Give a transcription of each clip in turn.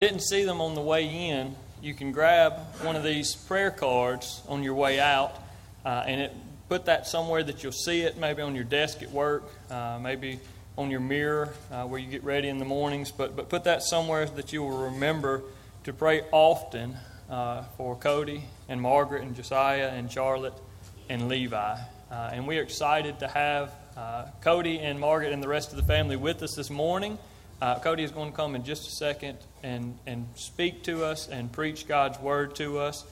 didn't see them on the way in, you can grab one of these prayer cards on your way out uh, and it, put that somewhere that you'll see it, maybe on your desk at work, uh, maybe on your mirror uh, where you get ready in the mornings. But, but put that somewhere that you will remember to pray often uh, for Cody and Margaret and Josiah and Charlotte and Levi. Uh, and we are excited to have uh, Cody and Margaret and the rest of the family with us this morning. Uh, Cody is going to come in just a second and, and speak to us and preach God's word to us.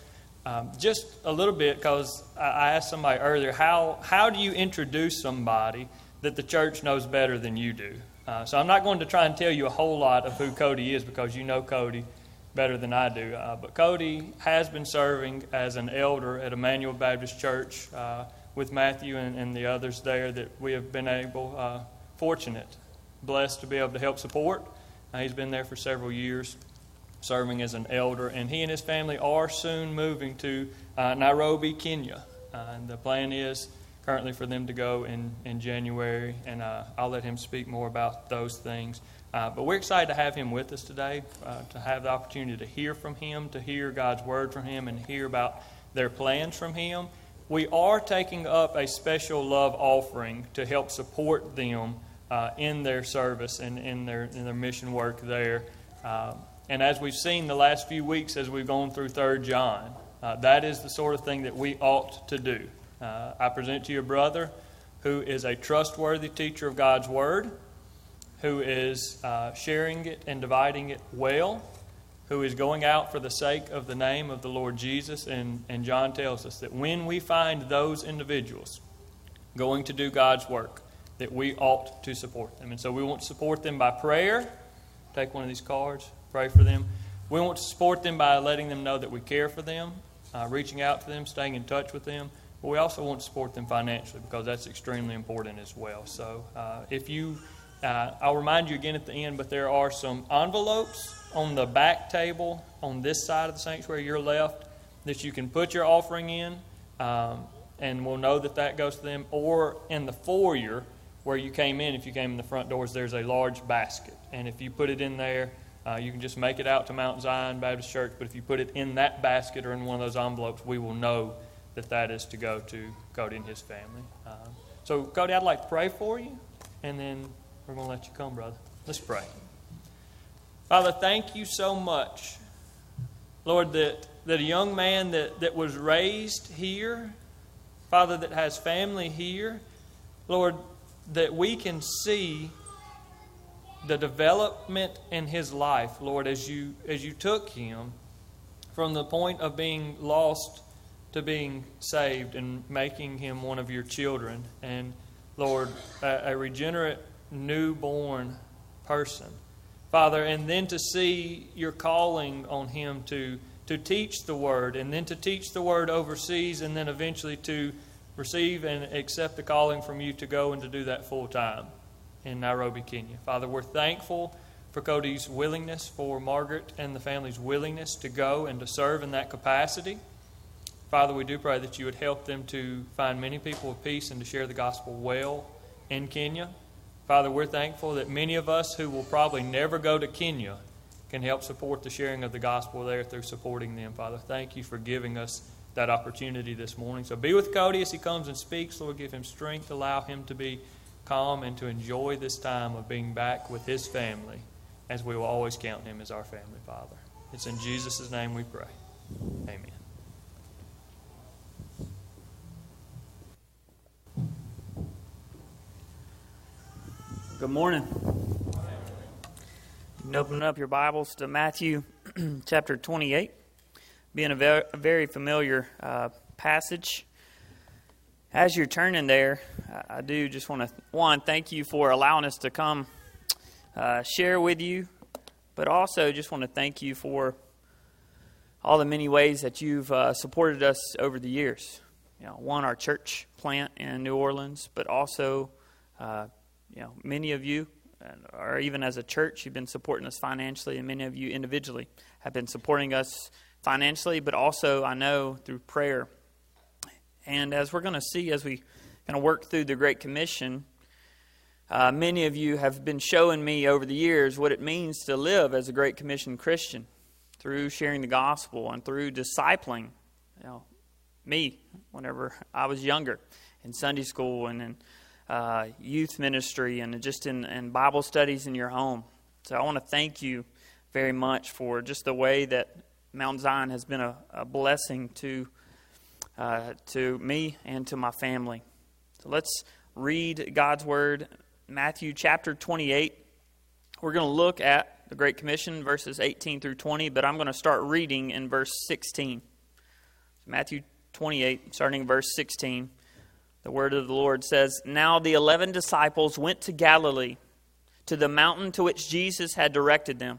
Um, just a little bit, because I asked somebody earlier, how, how do you introduce somebody that the church knows better than you do? Uh, so I'm not going to try and tell you a whole lot of who Cody is because you know Cody better than I do. Uh, but Cody has been serving as an elder at Emmanuel Baptist Church uh, with Matthew and, and, the others there that we have been able, uh, fortunate blessed to be able to help support. Uh, he's been there for several years, serving as an elder, and he and his family are soon moving to uh, Nairobi, Kenya. Uh, and the plan is currently for them to go in, in January, and uh, I'll let him speak more about those things. Uh, but we're excited to have him with us today, to have the opportunity to hear from him, to hear God's word from him, and hear about their plans from him. We are taking up a special love offering to help support them uh, in their service and in their, in their mission work there. Uh, and as we've seen the last few weeks as we've gone through 3 John, uh, that is the sort of thing that we ought to do. Uh, I present to you a brother who is a trustworthy teacher of God's Word, who is uh, sharing it and dividing it well, who is going out for the sake of the name of the Lord Jesus. And, and John tells us that when we find those individuals going to do God's work, that we ought to support them. And so we want to support them by prayer. Take one of these cards, pray for them. We want to support them by letting them know that we care for them, uh, reaching out to them, staying in touch with them. But we also want to support them financially because that's extremely important as well. So uh, if you, uh, I'll remind you again at the end, but there are some envelopes on the back table on this side of the sanctuary, your left, that you can put your offering in, um, and we'll know that that goes to them. Or in the foyer, where you came in, if you came in the front doors, there's a large basket. And if you put it in there, uh, you can just make it out to Mount Zion Baptist Church. But if you put it in that basket or in one of those envelopes, we will know that that is to go to Cody and his family. Uh, so, Cody, I'd like to pray for you, and then we're going to let you come, brother. Let's pray. Father, thank you so much, Lord, that, that a young man that, that was raised here, Father, that has family here, Lord, that we can see the development in his life, Lord, as you as you took him from the point of being lost to being saved and making him one of your children, and Lord, a, a regenerate, newborn person, Father, and then to see your calling on him to to teach the word, and then to teach the word overseas, and then eventually to receive and accept the calling from you to go and to do that full time in Nairobi, Kenya. Father, we're thankful for Cody's willingness, for Margaret and the family's willingness to go and to serve in that capacity. Father, we do pray that you would help them to find many people of peace and to share the gospel well in Kenya. Father, we're thankful that many of us who will probably never go to Kenya can help support the sharing of the gospel there through supporting them. Father, thank you for giving us that opportunity this morning. So be with Cody as he comes and speaks. Lord, give him strength, allow him to be calm and to enjoy this time of being back with his family as we will always count him as our family father. It's in Jesus' name we pray. Amen. Good morning. You can open up your Bibles to Matthew chapter 28 being a very, a very familiar uh, passage. As you're turning there, I do just want to one thank you for allowing us to come uh, share with you, but also just want to thank you for all the many ways that you've uh, supported us over the years. You know, one our church plant in New Orleans, but also, uh, you know, many of you, or even as a church, you've been supporting us financially, and many of you individually have been supporting us financially, but also I know through prayer. And as we're going to see as we kind of work through the Great Commission, Uh, many of you have been showing me over the years what it means to live as a Great Commission Christian through sharing the gospel and through discipling you know, me whenever I was younger in Sunday school and in uh, youth ministry and just in, in Bible studies in your home. So I want to thank you very much for just the way that Mount Zion has been a, a blessing to, uh, to me and to my family. So let's read God's Word, Matthew chapter 28. We're going to look at the Great Commission, verses 18 through 20, but I'm going to start reading in verse 16. Matthew 28, starting verse 16. The word of the Lord says Now the eleven disciples went to Galilee, to the mountain to which Jesus had directed them.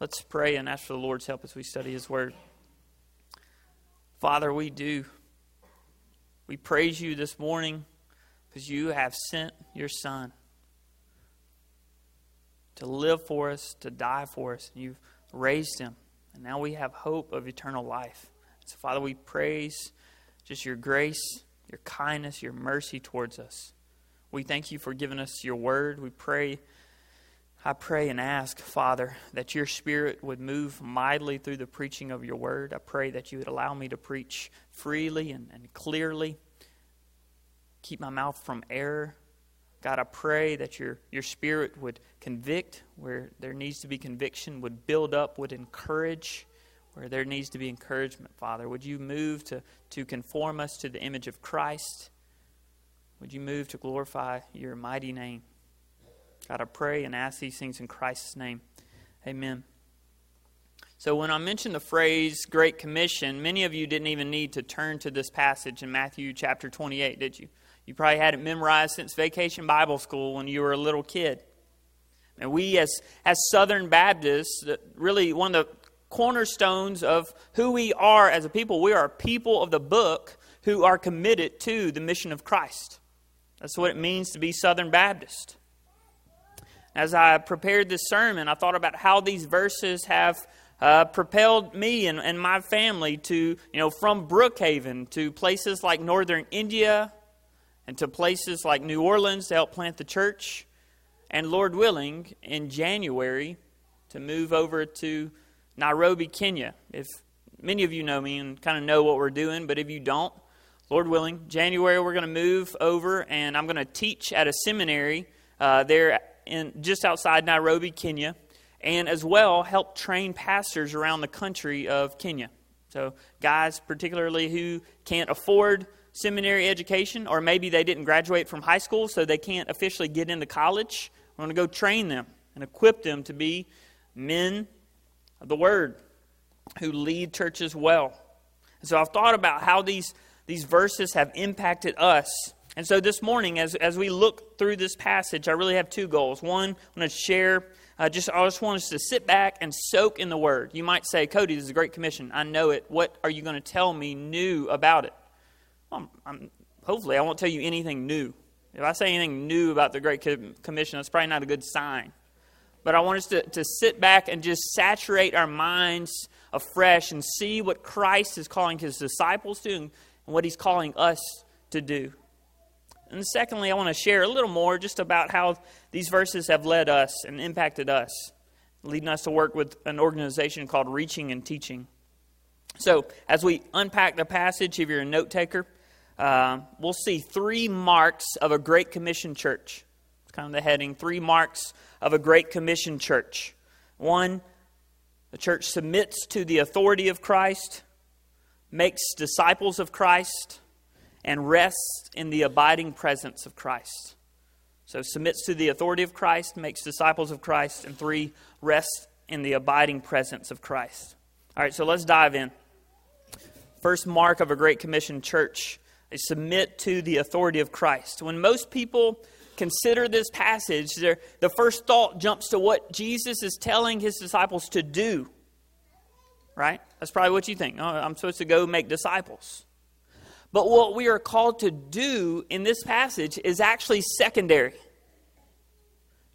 Let's pray and ask for the Lord's help as we study His Word. Father, we do. We praise you this morning because you have sent your Son to live for us, to die for us. And you've raised him. And now we have hope of eternal life. So, Father, we praise just your grace, your kindness, your mercy towards us. We thank you for giving us your word. We pray, I pray and ask, Father, that your spirit would move mightily through the preaching of your word. I pray that you would allow me to preach freely and, and clearly, keep my mouth from error. God, I pray that your, your spirit would convict where there needs to be conviction, would build up, would encourage where there needs to be encouragement, Father. Would you move to, to conform us to the image of Christ? Would you move to glorify your mighty name? God, I pray and ask these things in Christ's name. Amen. So, when I mentioned the phrase Great Commission, many of you didn't even need to turn to this passage in Matthew chapter 28, did you? You probably had it memorized since vacation Bible school when you were a little kid. And we, as, as Southern Baptists, really one of the cornerstones of who we are as a people. We are people of the book who are committed to the mission of Christ. That's what it means to be Southern Baptist. As I prepared this sermon, I thought about how these verses have uh, propelled me and, and my family to, you know, from Brookhaven to places like northern India and to places like New Orleans to help plant the church. And Lord willing, in January, to move over to Nairobi, Kenya. If many of you know me and kind of know what we're doing, but if you don't, Lord willing, January we're going to move over and I'm going to teach at a seminary uh, there in just outside Nairobi, Kenya, and as well help train pastors around the country of Kenya. So, guys, particularly who can't afford seminary education, or maybe they didn't graduate from high school, so they can't officially get into college, we're going to go train them and equip them to be men of the Word who lead churches well. So I've thought about how these, these verses have impacted us. And so this morning, as, as we look through this passage, I really have two goals. One, I want to share, uh, just I just want us to sit back and soak in the Word. You might say, Cody, this is a great commission. I know it. What are you going to tell me new about it? Well, I'm, I'm, hopefully, I won't tell you anything new. If I say anything new about the Great Commission, that's probably not a good sign. But I want us to, to sit back and just saturate our minds afresh and see what Christ is calling his disciples to and what he's calling us to do. And secondly, I want to share a little more just about how these verses have led us and impacted us, leading us to work with an organization called Reaching and Teaching. So, as we unpack the passage, if you're a note taker, uh, we'll see three marks of a Great Commission church. It's kind of the heading three marks of a Great Commission church. One, the church submits to the authority of Christ, makes disciples of Christ, and rests in the abiding presence of Christ. So, submits to the authority of Christ, makes disciples of Christ, and three, rests in the abiding presence of Christ. All right, so let's dive in. First mark of a Great Commission church is submit to the authority of Christ. When most people consider this passage, the first thought jumps to what Jesus is telling his disciples to do. Right? That's probably what you think. Oh, I'm supposed to go make disciples. But what we are called to do in this passage is actually secondary.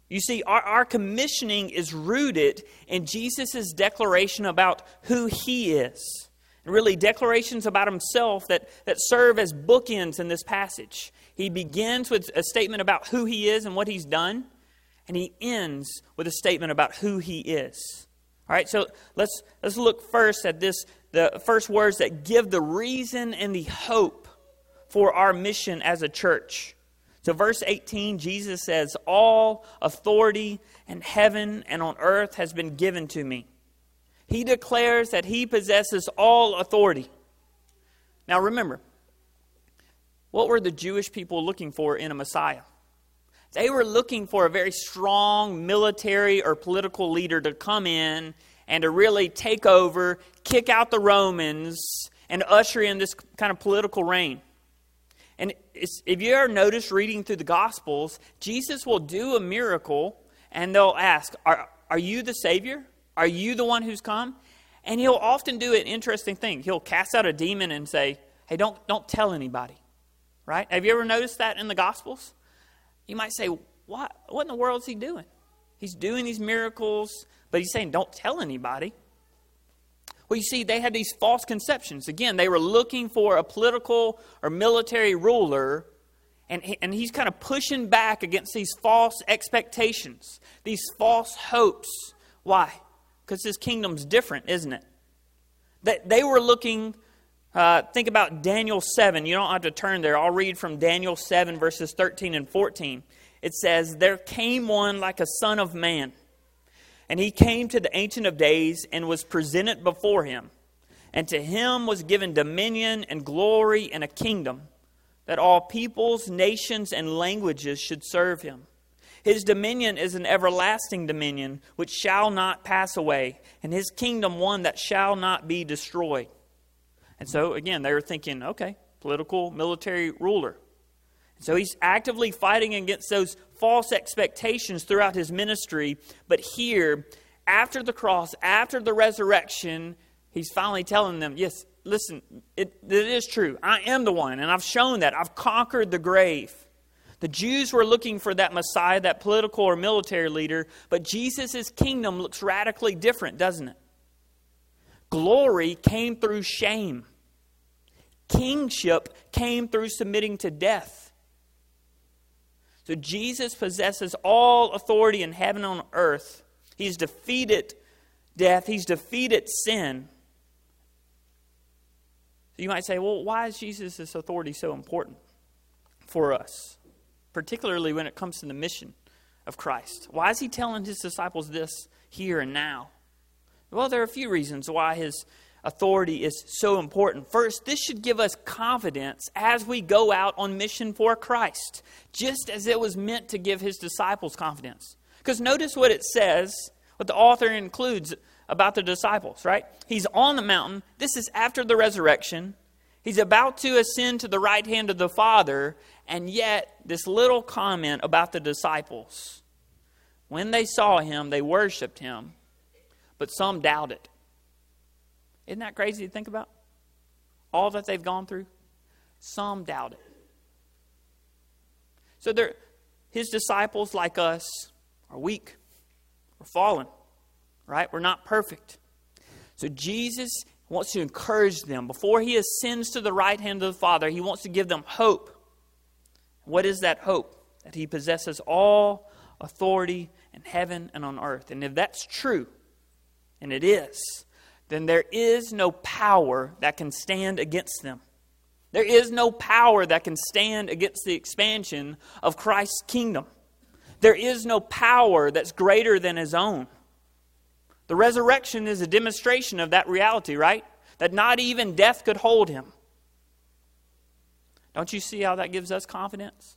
You see, our, our commissioning is rooted in Jesus' declaration about who he is. And really, declarations about himself that, that serve as bookends in this passage. He begins with a statement about who he is and what he's done, and he ends with a statement about who he is. All right, so let's, let's look first at this the first words that give the reason and the hope for our mission as a church. So, verse 18, Jesus says, All authority in heaven and on earth has been given to me. He declares that he possesses all authority. Now, remember, what were the Jewish people looking for in a Messiah? They were looking for a very strong military or political leader to come in and to really take over, kick out the Romans, and usher in this kind of political reign. And if you ever notice reading through the Gospels, Jesus will do a miracle and they'll ask, Are, are you the Savior? Are you the one who's come? And he'll often do an interesting thing. He'll cast out a demon and say, Hey, don't, don't tell anybody. Right? Have you ever noticed that in the Gospels? You might say, What, what in the world is he doing? He's doing these miracles, but he's saying, Don't tell anybody. Well, you see, they had these false conceptions. Again, they were looking for a political or military ruler, and, and he's kind of pushing back against these false expectations, these false hopes. Why? Because his kingdom's different, isn't it? They, they were looking, uh, think about Daniel 7. You don't have to turn there. I'll read from Daniel 7, verses 13 and 14. It says, There came one like a son of man and he came to the Ancient of Days and was presented before him. And to him was given dominion and glory and a kingdom, that all peoples, nations, and languages should serve him. His dominion is an everlasting dominion which shall not pass away, and his kingdom one that shall not be destroyed. And so, again, they were thinking, okay, political, military ruler. So he's actively fighting against those false expectations throughout his ministry. But here, after the cross, after the resurrection, he's finally telling them, yes, listen, it, it is true. I am the one, and I've shown that. I've conquered the grave. The Jews were looking for that Messiah, that political or military leader, but Jesus' kingdom looks radically different, doesn't it? Glory came through shame, kingship came through submitting to death. So Jesus possesses all authority in heaven and on earth. He's defeated death, he's defeated sin. You might say, well, why is Jesus' authority so important for us, particularly when it comes to the mission of Christ? Why is he telling his disciples this here and now? Well, there are a few reasons why his authority is so important. First, this should give us confidence as we go out on mission for Christ, just as it was meant to give his disciples confidence. Because notice what it says, what the author includes about the disciples, right? He's on the mountain. This is after the resurrection. He's about to ascend to the right hand of the Father, and yet this little comment about the disciples. When they saw him, they worshiped him, but some doubted. Isn't that crazy to think about? All that they've gone through? Some doubt it. So they're, his disciples, like us, are weak. We're fallen, right? We're not perfect. So Jesus wants to encourage them. Before he ascends to the right hand of the Father, he wants to give them hope. What is that hope? That he possesses all authority in heaven and on earth. And if that's true, and it is, then there is no power that can stand against them. There is no power that can stand against the expansion of Christ's kingdom. There is no power that's greater than his own. The resurrection is a demonstration of that reality, right? That not even death could hold him. Don't you see how that gives us confidence?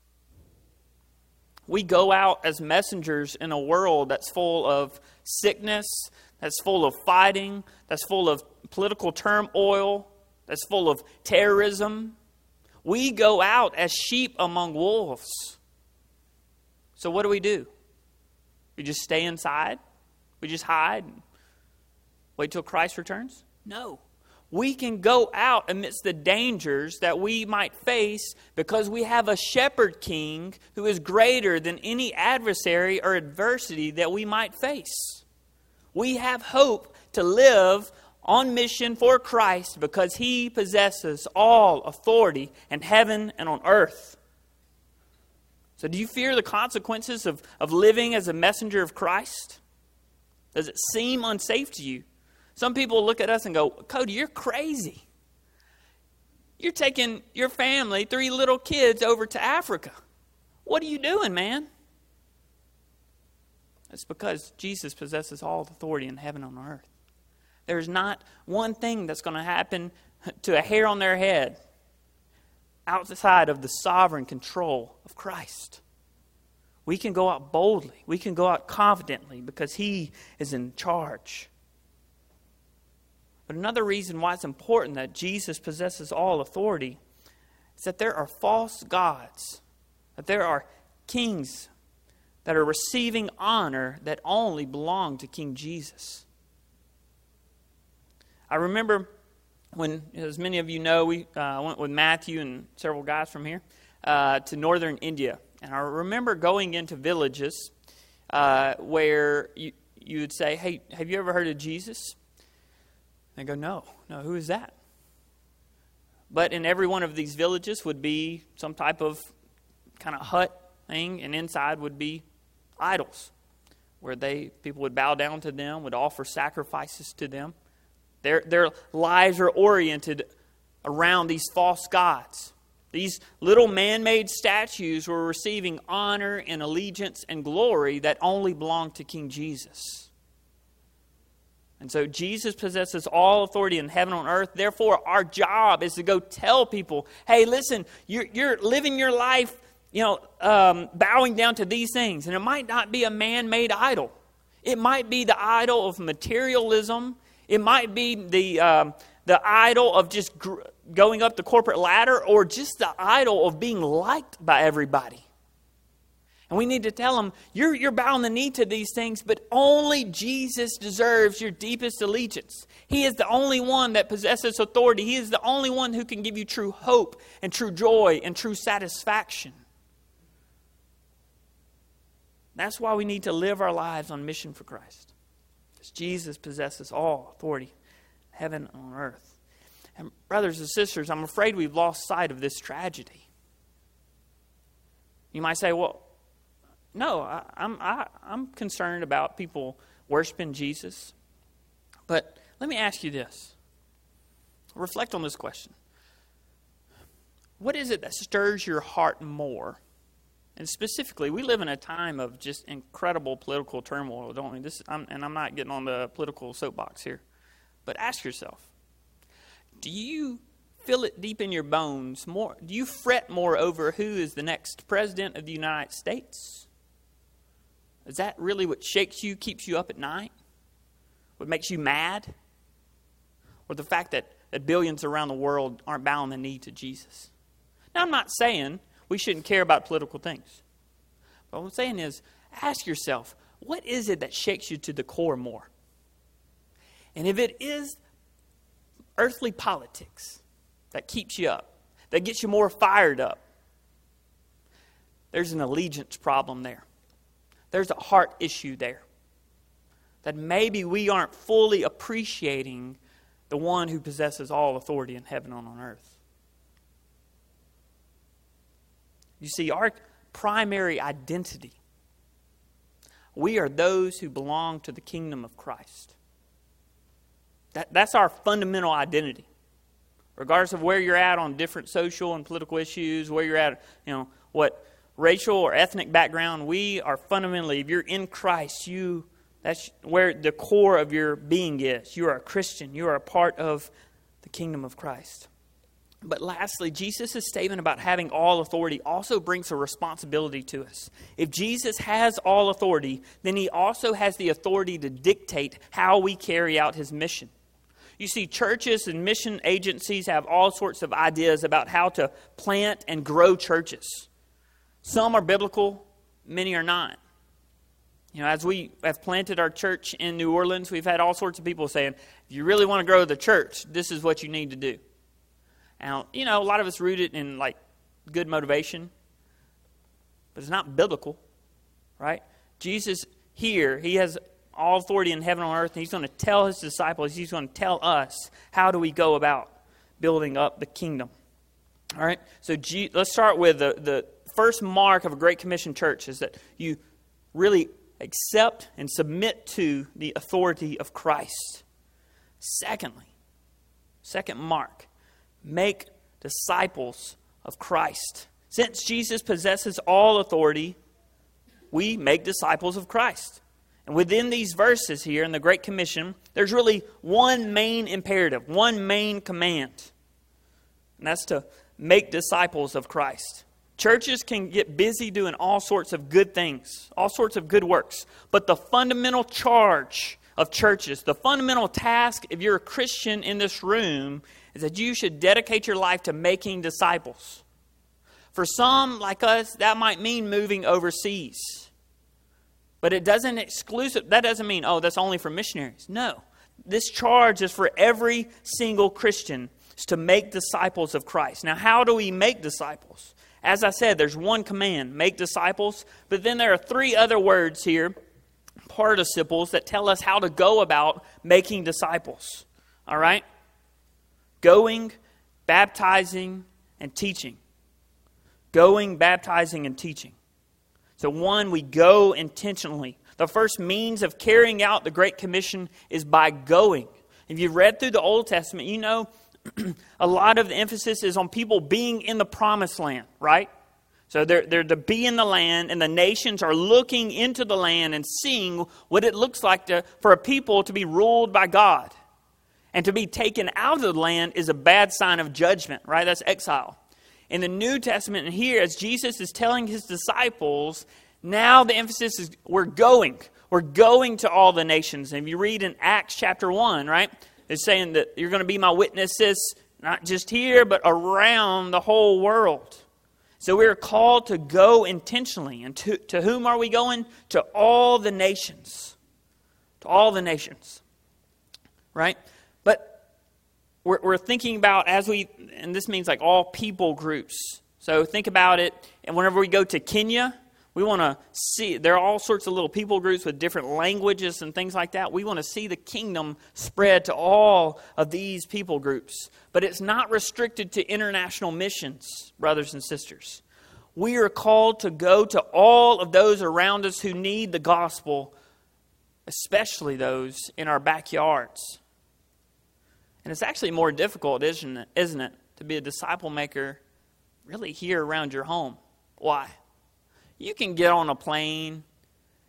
We go out as messengers in a world that's full of sickness, that's full of fighting, that's full of political turmoil, that's full of terrorism. We go out as sheep among wolves. So, what do we do? We just stay inside? We just hide? and Wait till Christ returns? No. We can go out amidst the dangers that we might face because we have a shepherd king who is greater than any adversary or adversity that we might face. We have hope to live on mission for Christ because he possesses all authority in heaven and on earth. So, do you fear the consequences of, of living as a messenger of Christ? Does it seem unsafe to you? Some people look at us and go, Cody, you're crazy. You're taking your family, three little kids, over to Africa. What are you doing, man? It's because Jesus possesses all authority in heaven and on earth. There's not one thing that's going to happen to a hair on their head outside of the sovereign control of Christ. We can go out boldly, we can go out confidently because He is in charge. But another reason why it's important that Jesus possesses all authority is that there are false gods, that there are kings that are receiving honor that only belong to King Jesus. I remember when, as many of you know, we uh, went with Matthew and several guys from here uh, to northern India. And I remember going into villages uh, where you, you would say, Hey, have you ever heard of Jesus? They go, No, no, who is that? But in every one of these villages would be some type of kind of hut thing, and inside would be idols, where they people would bow down to them, would offer sacrifices to them. Their, their lives are oriented around these false gods. These little man made statues were receiving honor and allegiance and glory that only belonged to King Jesus. And so Jesus possesses all authority in heaven and on earth. Therefore, our job is to go tell people, hey, listen, you're, you're living your life, you know, um, bowing down to these things. And it might not be a man made idol, it might be the idol of materialism, it might be the, um, the idol of just gr- going up the corporate ladder, or just the idol of being liked by everybody. And we need to tell them, you're, you're bowing the knee to these things, but only Jesus deserves your deepest allegiance. He is the only one that possesses authority. He is the only one who can give you true hope and true joy and true satisfaction. That's why we need to live our lives on mission for Christ. Because Jesus possesses all authority, heaven on earth. And, brothers and sisters, I'm afraid we've lost sight of this tragedy. You might say, well, no, I, I'm, I, I'm concerned about people worshiping Jesus. But let me ask you this reflect on this question. What is it that stirs your heart more? And specifically, we live in a time of just incredible political turmoil, don't we? This, I'm, and I'm not getting on the political soapbox here. But ask yourself do you feel it deep in your bones more? Do you fret more over who is the next president of the United States? Is that really what shakes you, keeps you up at night? What makes you mad? Or the fact that, that billions around the world aren't bowing the knee to Jesus? Now, I'm not saying we shouldn't care about political things. But what I'm saying is, ask yourself, what is it that shakes you to the core more? And if it is earthly politics that keeps you up, that gets you more fired up, there's an allegiance problem there there's a heart issue there. That maybe we aren't fully appreciating the one who possesses all authority in heaven and on earth. You see, our primary identity, we are those who belong to the kingdom of Christ. That, that's our fundamental identity. Regardless of where you're at on different social and political issues, where you're at, you know, what racial or ethnic background, we are fundamentally, if you're in Christ, you that's where the core of your being is. You are a Christian. You are a part of the kingdom of Christ. But lastly, Jesus' statement about having all authority also brings a responsibility to us. If Jesus has all authority, then he also has the authority to dictate how we carry out his mission. You see, churches and mission agencies have all sorts of ideas about how to plant and grow churches. Some are biblical, many are not. You know, as we have planted our church in New Orleans, we've had all sorts of people saying, if you really want to grow the church, this is what you need to do. Now, you know, a lot of us root it in like good motivation, but it's not biblical, right? Jesus here, he has all authority in heaven and earth, and he's going to tell his disciples, he's going to tell us how do we go about building up the kingdom. All right? So G, let's start with the, the first mark of a Great Commission church is that you really accept and submit to the authority of Christ. Secondly, second mark, make disciples of Christ. Since Jesus possesses all authority, we make disciples of Christ. And within these verses here in the Great Commission, there's really one main imperative, one main command. And that's to make disciples of Christ. Churches can get busy doing all sorts of good things, all sorts of good works. But the fundamental charge of churches, the fundamental task if you're a Christian in this room, is that you should dedicate your life to making disciples. For some, like us, that might mean moving overseas. But it doesn't exclusive that doesn't mean, oh, that's only for missionaries. No. This charge is for every single Christian to make disciples of Christ. Now, how do we make disciples? As I said, there's one command make disciples, but then there are three other words here, participles, that tell us how to go about making disciples. All right? Going, baptizing, and teaching. Going, baptizing, and teaching. So, one, we go intentionally. The first means of carrying out the Great Commission is by going. If you've read through the Old Testament, you know a lot of the emphasis is on people being in the promised land, right? So they're, they're to be in the land, and the nations are looking into the land and seeing what it looks like to, for a people to be ruled by God. And to be taken out of the land is a bad sign of judgment, right? That's exile. In the New Testament, and here, as Jesus is telling his disciples, now the emphasis is we're going. We're going to all the nations. And if you read in Acts chapter 1, right? It's saying that you're going to be my witnesses, not just here, but around the whole world. So we are called to go intentionally. And to, to whom are we going? To all the nations. To all the nations. Right? We're, we're thinking about as we, and this means like all people groups. So think about it. And whenever we go to Kenya, we want to see, there are all sorts of little people groups with different languages and things like that. We want to see the kingdom spread to all of these people groups. But it's not restricted to international missions, brothers and sisters. We are called to go to all of those around us who need the gospel, especially those in our backyards. And it's actually more difficult, isn't it, isn't it to be a disciple maker really here around your home? Why? You can get on a plane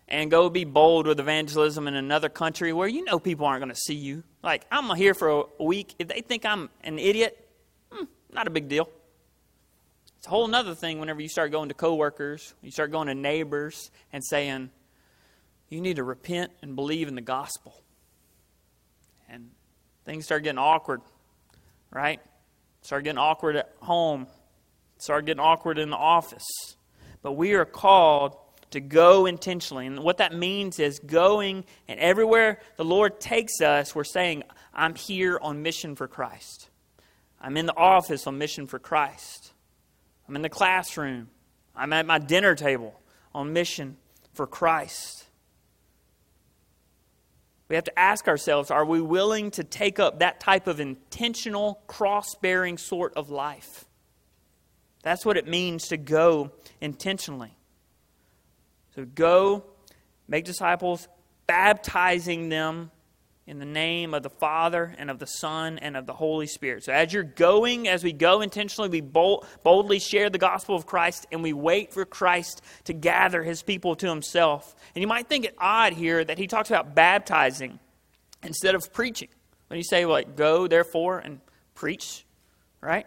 and go be bold with evangelism in another country where you know people aren't going to see you. Like, I'm here for a week. If they think I'm an idiot, hmm, not a big deal. It's a whole other thing whenever you start going to coworkers, you start going to neighbors and saying, you need to repent and believe in the gospel. And things start getting awkward, right? Start getting awkward at home. Start getting awkward in the office but we are called to go intentionally. And what that means is going, and everywhere the Lord takes us, we're saying, I'm here on mission for Christ. I'm in the office on mission for Christ. I'm in the classroom. I'm at my dinner table on mission for Christ. We have to ask ourselves are we willing to take up that type of intentional, cross bearing sort of life? That's what it means to go intentionally. So go, make disciples, baptizing them in the name of the Father and of the Son and of the Holy Spirit. So as you're going, as we go intentionally, we bold, boldly share the gospel of Christ and we wait for Christ to gather his people to himself. And you might think it odd here that he talks about baptizing instead of preaching. When you say, like, go therefore and preach, right?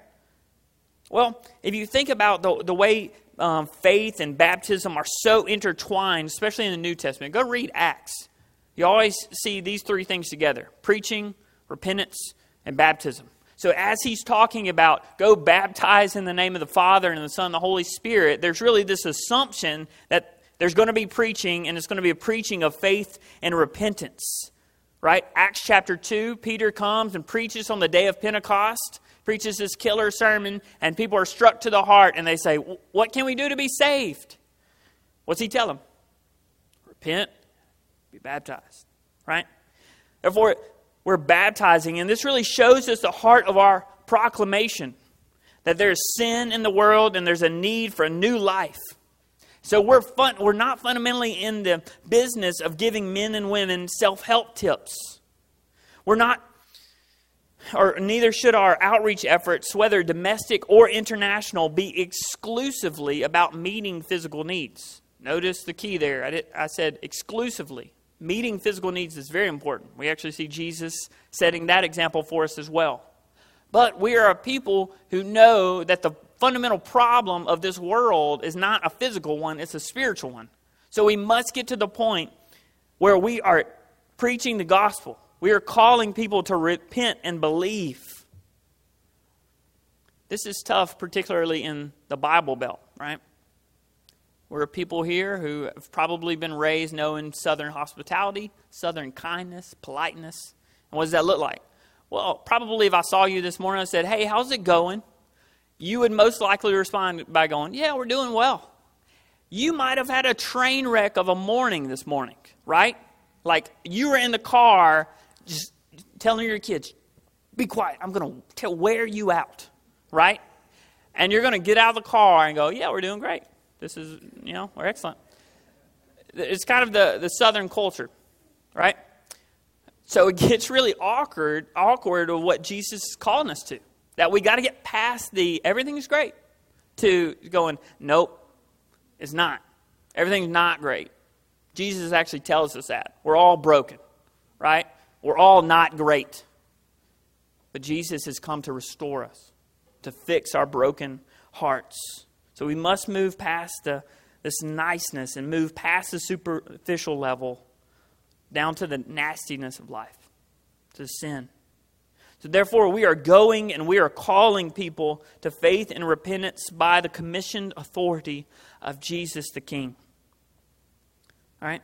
Well, if you think about the, the way um, faith and baptism are so intertwined, especially in the New Testament, go read Acts. You always see these three things together preaching, repentance, and baptism. So, as he's talking about go baptize in the name of the Father and the Son and the Holy Spirit, there's really this assumption that there's going to be preaching, and it's going to be a preaching of faith and repentance. Right? Acts chapter 2, Peter comes and preaches on the day of Pentecost, preaches this killer sermon, and people are struck to the heart, and they say, What can we do to be saved? What's he tell them? Repent, baptized. Right? Therefore, we're baptizing, and this really shows us the heart of our proclamation that there's sin in the world and there's a need for a new life. So we're fun, we're not fundamentally in the business of giving men and women self-help tips. We're not or neither should our outreach efforts, whether domestic or international, be exclusively about meeting physical needs. Notice the key there. I, did, I said exclusively. Meeting physical needs is very important. We actually see Jesus setting that example for us as well. But we are a people who know that the fundamental problem of this world is not a physical one, it's a spiritual one. So we must get to the point where we are preaching the gospel. We are calling people to repent and believe. This is tough, particularly in the Bible Belt, right? We're people here who have probably been raised knowing Southern hospitality, Southern kindness, politeness. And what does that look like? Well, probably if I saw you this morning and said, hey, how's it going? You would most likely respond by going, yeah, we're doing well. You might have had a train wreck of a morning this morning, right? Like you were in the car just telling your kids, be quiet, I'm going to wear you out, right? And you're going to get out of the car and go, yeah, we're doing great. This is, you know, we're excellent. It's kind of the, the southern culture, right? So it gets really awkward, awkward of what Jesus is calling us to. That we got to get past the everything's great to going, nope, it's not. Everything's not great. Jesus actually tells us that. We're all broken, right? We're all not great. But Jesus has come to restore us, to fix our broken hearts. So we must move past the, this niceness and move past the superficial level down to the nastiness of life, to sin. So, therefore, we are going and we are calling people to faith and repentance by the commissioned authority of Jesus the King. All right?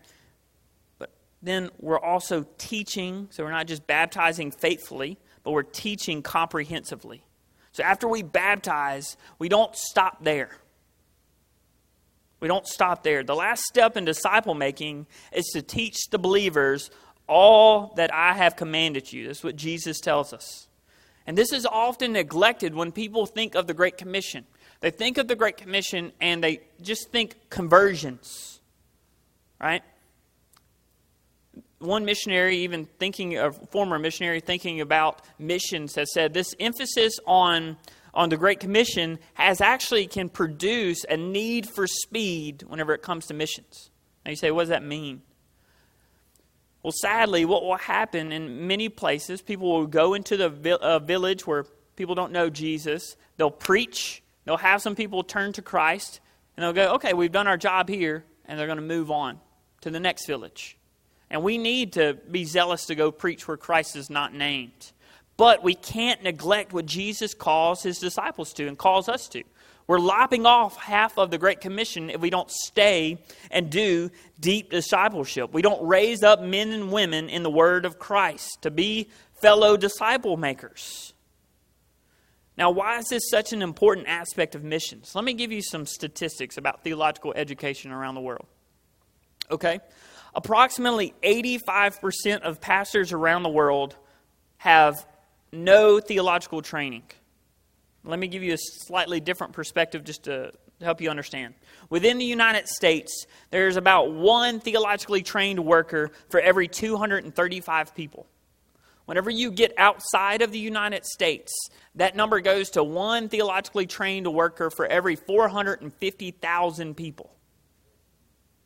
But then we're also teaching, so we're not just baptizing faithfully, but we're teaching comprehensively. So, after we baptize, we don't stop there. We don't stop there. The last step in disciple making is to teach the believers all that I have commanded you. That's what Jesus tells us. And this is often neglected when people think of the Great Commission. They think of the Great Commission and they just think conversions, right? One missionary, even thinking of former missionary thinking about missions, has said this emphasis on on the Great Commission has actually can produce a need for speed whenever it comes to missions. Now you say, what does that mean? Well, sadly, what will happen in many places, people will go into the vi- village where people don't know Jesus. They'll preach. They'll have some people turn to Christ, and they'll go, okay, we've done our job here, and they're going to move on to the next village. And we need to be zealous to go preach where Christ is not named. But we can't neglect what Jesus calls his disciples to and calls us to. We're lopping off half of the Great Commission if we don't stay and do deep discipleship. We don't raise up men and women in the Word of Christ to be fellow disciple makers. Now, why is this such an important aspect of missions? Let me give you some statistics about theological education around the world. Okay? Approximately 85% of pastors around the world have no theological training. Let me give you a slightly different perspective just to help you understand. Within the United States, there's about one theologically trained worker for every 235 people. Whenever you get outside of the United States, that number goes to one theologically trained worker for every 450,000 people.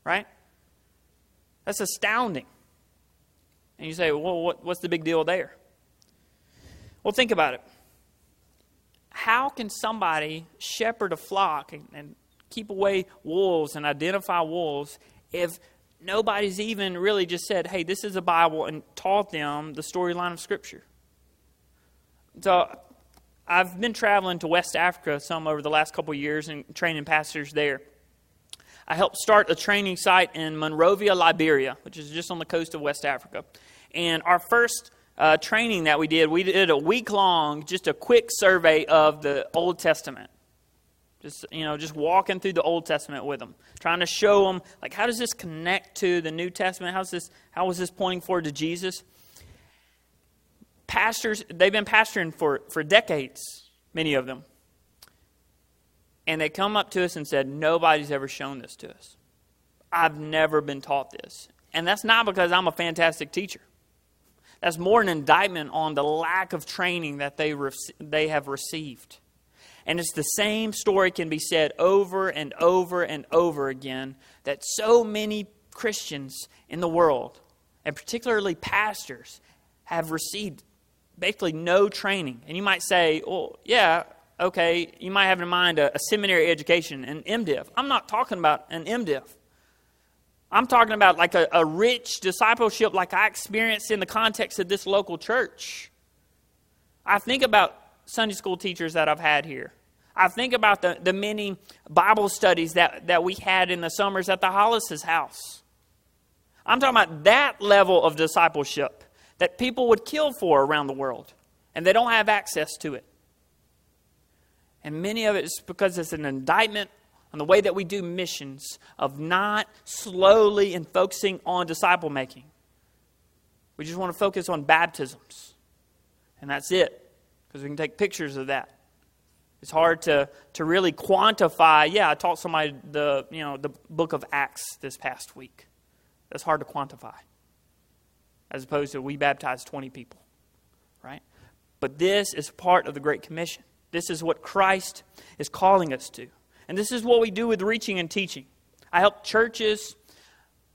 Right? That's astounding. And you say, well, what, what's the big deal there? Well, think about it. How can somebody shepherd a flock and, and keep away wolves and identify wolves if nobody's even really just said, hey, this is a Bible and taught them the storyline of Scripture? So I've been traveling to West Africa some over the last couple of years and training pastors there. I helped start a training site in Monrovia, Liberia, which is just on the coast of West Africa. And our first uh, training that we did, we did a week long, just a quick survey of the Old Testament. Just you know, just walking through the Old Testament with them, trying to show them like how does this connect to the New Testament? How's this? How is this pointing forward to Jesus? Pastors, they've been pastoring for for decades, many of them, and they come up to us and said, nobody's ever shown this to us. I've never been taught this, and that's not because I'm a fantastic teacher. That's more an indictment on the lack of training that they, they have received. And it's the same story can be said over and over and over again that so many Christians in the world, and particularly pastors, have received basically no training. And you might say, well, yeah, okay, you might have in mind a, a seminary education, an MDiv. I'm not talking about an MDiv. I'm talking about like a, a rich discipleship like I experienced in the context of this local church. I think about Sunday school teachers that I've had here. I think about the, the many Bible studies that, that we had in the summers at the Hollis's house. I'm talking about that level of discipleship that people would kill for around the world, and they don't have access to it. And many of it is because it's an indictment on the way that we do missions of not slowly and focusing on disciple making. We just want to focus on baptisms, and that's it, because we can take pictures of that. It's hard to, to really quantify. Yeah, I taught somebody the, you know, the book of Acts this past week. That's hard to quantify. As opposed to we baptized 20 people, right? But this is part of the Great Commission. This is what Christ is calling us to. And this is what we do with reaching and teaching. I help churches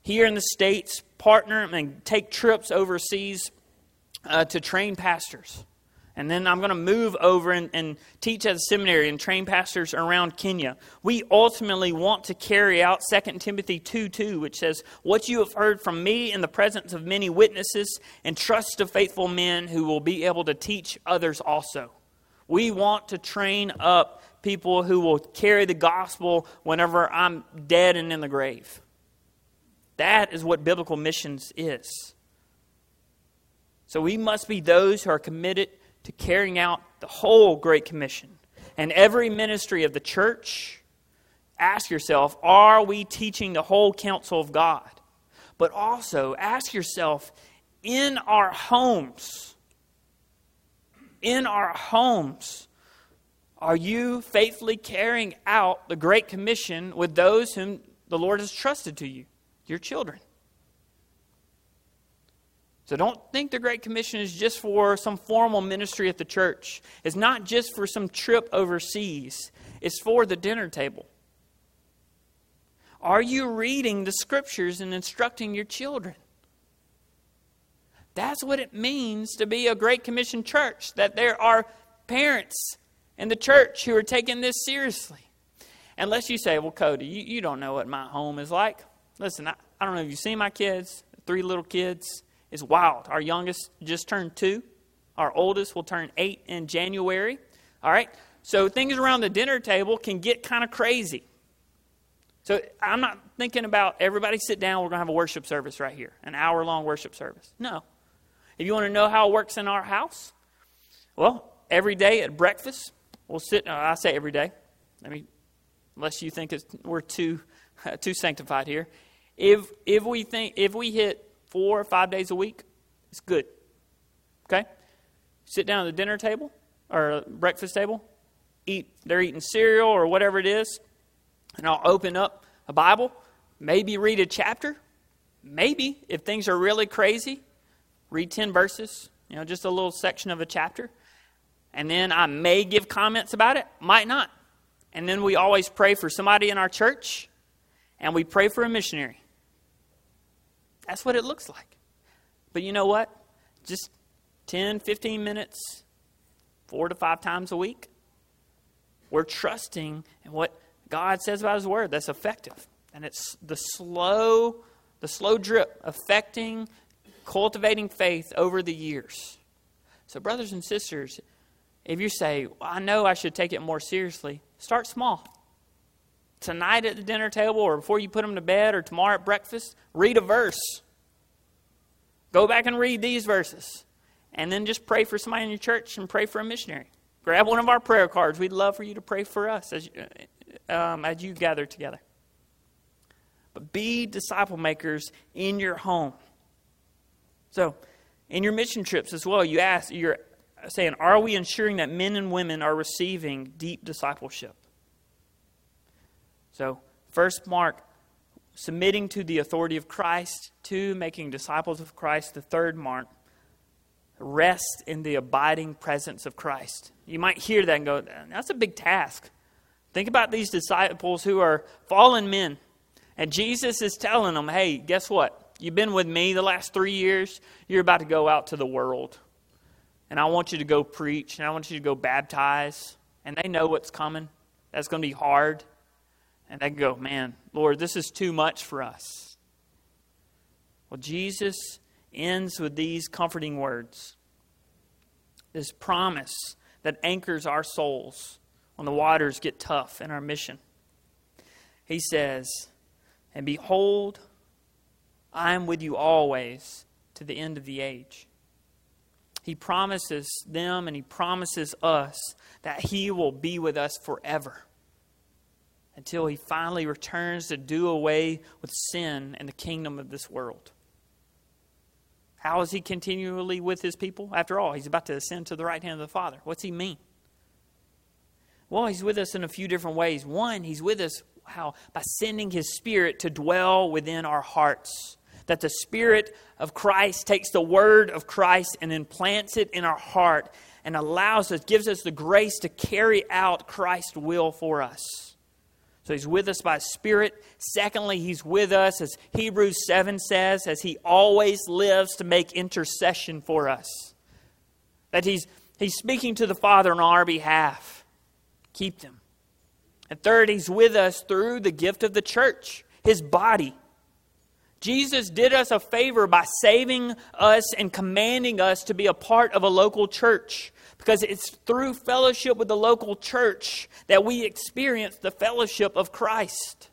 here in the States partner and take trips overseas uh, to train pastors. And then I'm going to move over and, and, teach at a seminary and train pastors around Kenya. We ultimately want to carry out 2 Timothy 2 2, which says, What you have heard from me in the presence of many witnesses, and trust to faithful men who will be able to teach others also. We want to train up people who will carry the gospel whenever I'm dead and in the grave. That is what biblical missions is. So we must be those who are committed to carrying out the whole Great Commission. And every ministry of the church, ask yourself are we teaching the whole counsel of God? But also ask yourself in our homes, in our homes, are you faithfully carrying out the Great Commission with those whom the Lord has trusted to you, your children? So don't think the Great Commission is just for some formal ministry at the church. It's not just for some trip overseas, it's for the dinner table. Are you reading the scriptures and instructing your children? That's what it means to be a Great Commission church, that there are parents in the church who are taking this seriously. Unless you say, well, Cody, you, you don't know what my home is like. Listen, I, I don't know if you've seen my kids, three little kids is wild. Our youngest just turned two. Our oldest will turn eight in January. All right? So things around the dinner table can get kind of crazy. So I'm not thinking about everybody sit down, we're going to have a worship service right here, an hour long worship service. No. If you want to know how it works in our house, well, every day at breakfast, we'll sit, uh, I say every day, I mean, unless you think we're too, too sanctified here. If, if, we think, if we hit four or five days a week, it's good. Okay? Sit down at the dinner table or breakfast table, eat they're eating cereal or whatever it is, and I'll open up a Bible, maybe read a chapter, maybe if things are really crazy, read 10 verses, you know, just a little section of a chapter. And then I may give comments about it, might not. And then we always pray for somebody in our church, and we pray for a missionary. That's what it looks like. But you know what? Just 10, 15 minutes, four to five times a week. We're trusting in what God says about His Word. That's effective. And it's the slow, the slow drip affecting, cultivating faith over the years. So, brothers and sisters, if you say, well, I know I should take it more seriously, start small. tonight at the dinner table or before you put them to bed or tomorrow at breakfast, read a verse. Go back and read these verses. And then just pray for somebody in your church and pray for a missionary. Grab one of our prayer cards. We'd love for you to pray for us as, um, as you gather together. But be disciple makers in your home. So, in your mission trips as well, you ask, you're saying, are we ensuring that men and women are receiving deep discipleship? So, first mark, submitting to the authority of Christ. Two, making disciples of Christ. The third mark, rest in the abiding presence of Christ. You might hear that and go, that's a big task. Think about these disciples who are fallen men. And Jesus is telling them, hey, guess what? You've been with me the last three years. You're about to go out to the world. And I want you to go preach, and I want you to go baptize. And they know what's coming. That's going to be hard. And they go, man, Lord, this is too much for us. Well, Jesus ends with these comforting words this promise that anchors our souls when the waters get tough in our mission. He says, And behold, I am with you always to the end of the age. He promises them and he promises us that he will be with us forever until he finally returns to do away with sin and the kingdom of this world. How is he continually with his people? After all, he's about to ascend to the right hand of the Father. What's he mean? Well, he's with us in a few different ways. One, he's with us how by sending his spirit to dwell within our hearts. That the spirit of Christ takes the word of Christ and implants it in our heart and allows us, gives us the grace to carry out Christ's will for us. So he's with us by Spirit. Secondly, he's with us, as Hebrews 7 says, as he always lives to make intercession for us. That he's, he's speaking to the Father on our behalf. Keep them. And third, he's with us through the gift of the church, his body. Jesus did us a favor by saving us and commanding us to be a part of a local church because it's through fellowship with the local church that we experience the fellowship of Christ.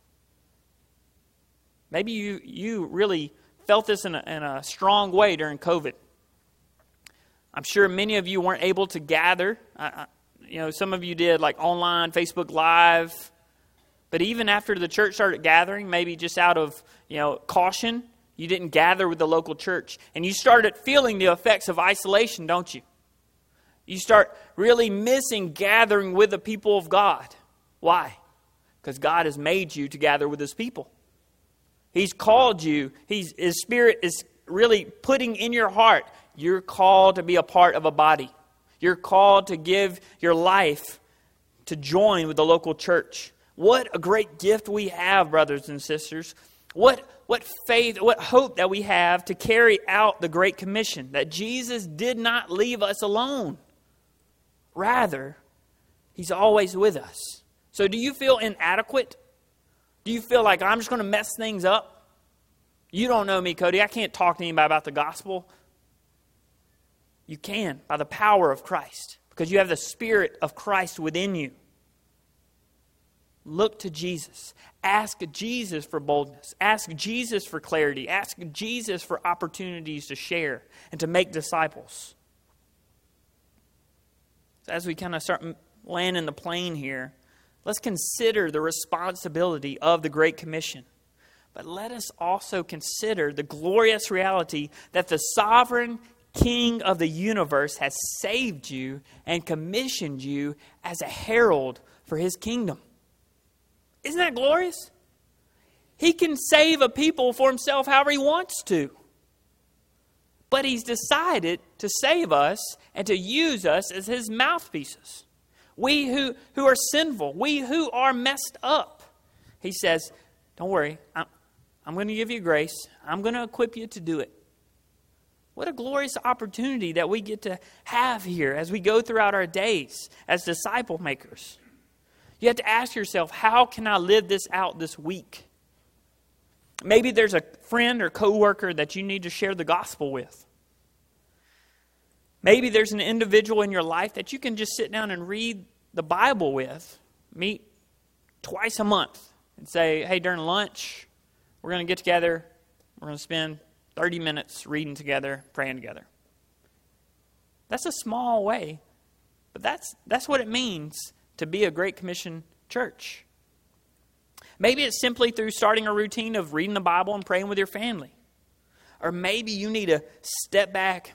Maybe you, you really felt this in a, in a strong way during COVID. I'm sure many of you weren't able to gather. Uh, you know, some of you did like online, Facebook Live. But even after the church started gathering, maybe just out of, you know, caution, you didn't gather with the local church. And you started feeling the effects of isolation, don't you? You start really missing gathering with the people of God. Why? Because God has made you to gather with His people. He's called you, he's, His Spirit is really putting in your heart, you're called to be a part of a body. You're called to give your life to join with the local church. What a great gift we have, brothers and sisters. What, what faith, what hope that we have to carry out the Great Commission, that Jesus did not leave us alone. Rather, He's always with us. So, do you feel inadequate? Do you feel like I'm just going to mess things up? You don't know me, Cody. I can't talk to anybody about the gospel. You can by the power of Christ because you have the Spirit of Christ within you. Look to Jesus. Ask Jesus for boldness. Ask Jesus for clarity. Ask Jesus for opportunities to share and to make disciples. So as we kind of start landing the plane here, let's consider the responsibility of the Great Commission. But let us also consider the glorious reality that the sovereign King of the universe has saved you and commissioned you as a herald for his kingdom. Isn't that glorious? He can save a people for himself however he wants to. But he's decided to save us and to use us as his mouthpieces. We who, who are sinful, we who are messed up. He says, Don't worry, I'm, I'm going to give you grace. I'm going to equip you to do it. What a glorious opportunity that we get to have here as we go throughout our days as disciple makers. You have to ask yourself, how can I live this out this week? Maybe there's a friend or coworker that you need to share the gospel with. Maybe there's an individual in your life that you can just sit down and read the Bible with. Meet twice a month and say, hey, during lunch, we're going to get together, we're going to spend 30 minutes reading together, praying together. That's a small way, but that's, that's what it means to be a Great Commission church. Maybe it's simply through starting a routine of reading the Bible and praying with your family. Or maybe you need to step back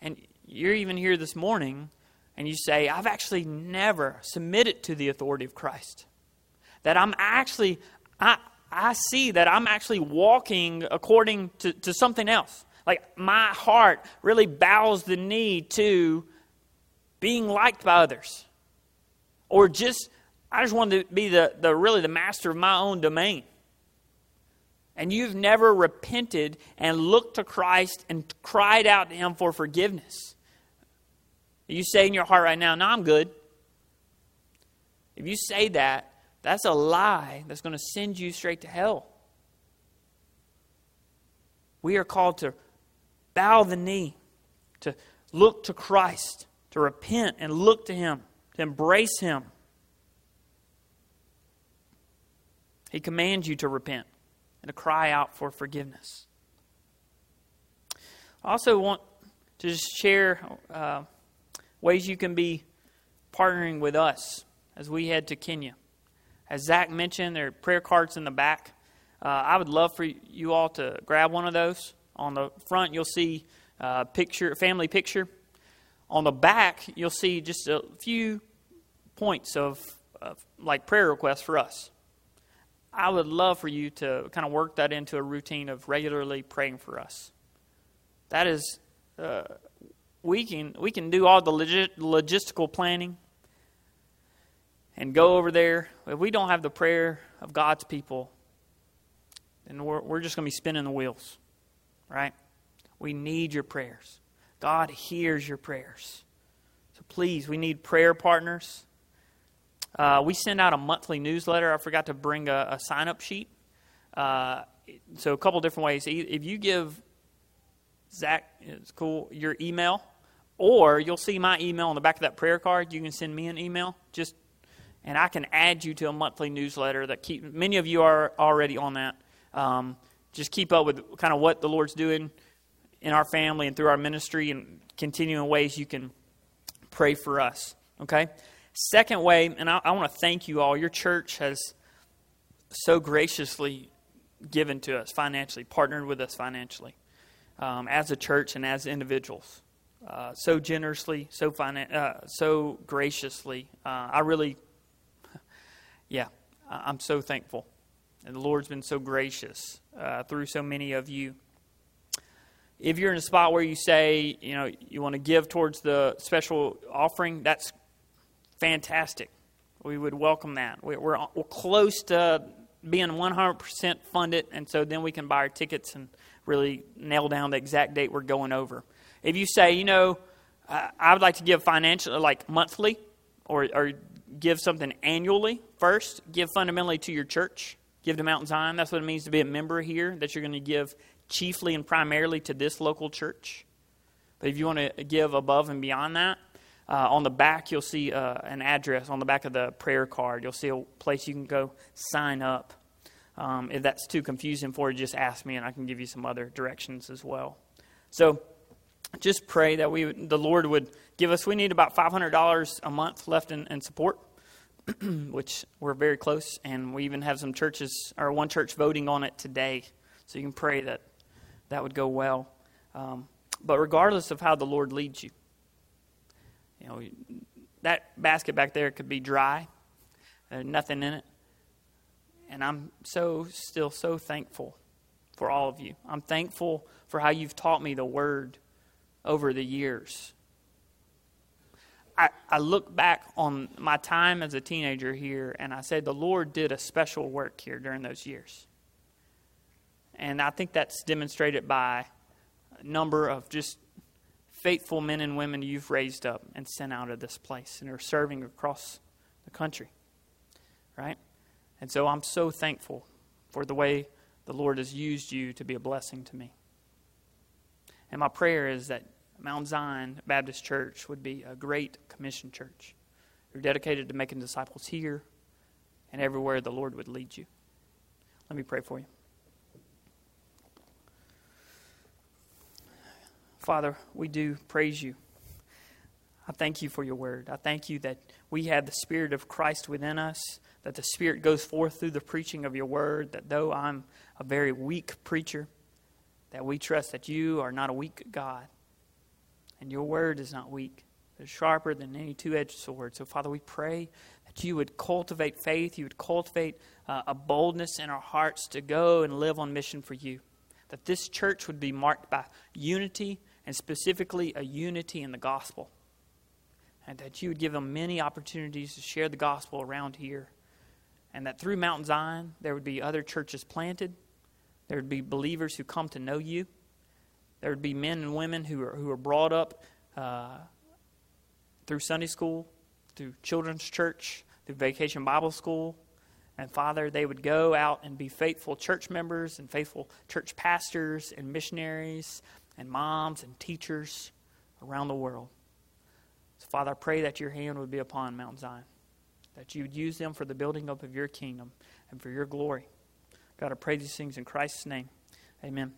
and you're even here this morning and you say, I've actually never submitted to the authority of Christ. That I'm actually, I, I see that I'm actually walking according to, to something else. Like my heart really bows the knee to being liked by others. Or just, I just wanted to be the, the really the master of my own domain. And you've never repented and looked to Christ and cried out to Him for forgiveness. You say in your heart right now, No, I'm good. If you say that, that's a lie that's going to send you straight to hell. We are called to bow the knee, to look to Christ, to repent and look to Him, to embrace Him. He commands you to repent and to cry out for forgiveness. I also want to just share uh, ways you can be partnering with us as we head to Kenya. As Zach mentioned, there are prayer cards in the back. Uh, I would love for you all to grab one of those. On the front, you'll see a picture, family picture. On the back, you'll see just a few points of, of like prayer requests for us. I would love for you to kind of work that into a routine of regularly praying for us. That is, uh, we can we can do all the logis- logistical planning and go over there. If we don't have the prayer of God's people, then we're, we're just going to be spinning the wheels, right? We need your prayers. God hears your prayers. So please, we need prayer partners. Uh, we send out a monthly newsletter. I forgot to bring a, a sign up sheet. Uh, so, a couple different ways. If you give Zach, it's cool, your email, or you'll see my email on the back of that prayer card. You can send me an email, just and I can add you to a monthly newsletter that keep many of you are already on that. Um, just keep up with kind of what the Lord's doing in our family and through our ministry, and continuing ways you can pray for us. Okay. Second way, and I, I want to thank you all. Your church has so graciously given to us financially, partnered with us financially, um, as a church and as individuals. Uh, so generously, so finan- uh, so graciously. Uh, I really, yeah, I'm so thankful. And the Lord's been so gracious uh, through so many of you. If you're in a spot where you say, you know, you want to give towards the special offering, that's fantastic. We would welcome that. We're, we're close to being 100% funded, and so then we can buy our tickets and really nail down the exact date we're going over. If you say, you know, I would like to give financially, like monthly, or, or give something annually first, give fundamentally to your church, give to Mount Zion. That's what it means to be a member here, that you're going to give chiefly and primarily to this local church. But if you want to give above and beyond that, uh, on the back, you'll see uh, an address on the back of the prayer card. You'll see a place you can go sign up. Um, if that's too confusing for you, just ask me and I can give you some other directions as well. So just pray that we the Lord would give us. We need about $500 a month left in, in support, which we're very close. And we even have some churches, or one church voting on it today. So you can pray that that would go well. Um, but regardless of how the Lord leads you, you know, that basket back there could be dry, There's nothing in it. And I'm so, still so thankful for all of you. I'm thankful for how you've taught me the word over the years. I, I look back on my time as a teenager here and I say, the Lord did a special work here during those years. And I think that's demonstrated by a number of just faithful men and women you've raised up and sent out of this place and are serving across the country. Right? And so I'm so thankful for the way the Lord has used you to be a blessing to me. And my prayer is that Mount Zion Baptist Church would be a great commission church. You're dedicated to making disciples here and everywhere the Lord would lead you. Let me pray for you. Father, we do praise you. I thank you for your word. I thank you that we have the Spirit of Christ within us, that the Spirit goes forth through the preaching of your word, that though I'm a very weak preacher, that we trust that you are not a weak God, and your word is not weak. It's sharper than any two edged sword. So, Father, we pray that you would cultivate faith, you would cultivate uh, a boldness in our hearts to go and live on mission for you. That this church would be marked by unity, and specifically a unity in the gospel and that you would give them many opportunities to share the gospel around here. And that through Mount Zion, there would be other churches planted. There would be believers who come to know you. There would be men and women who are, who are brought up uh, through Sunday school, through children's church, through vacation Bible school. And Father, they would go out and be faithful church members and faithful church pastors and missionaries and moms and teachers around the world. So, Father, I pray that your hand would be upon Mount Zion, that you would use them for the building up of your kingdom and for your glory. God, I pray these things in Christ's name. Amen.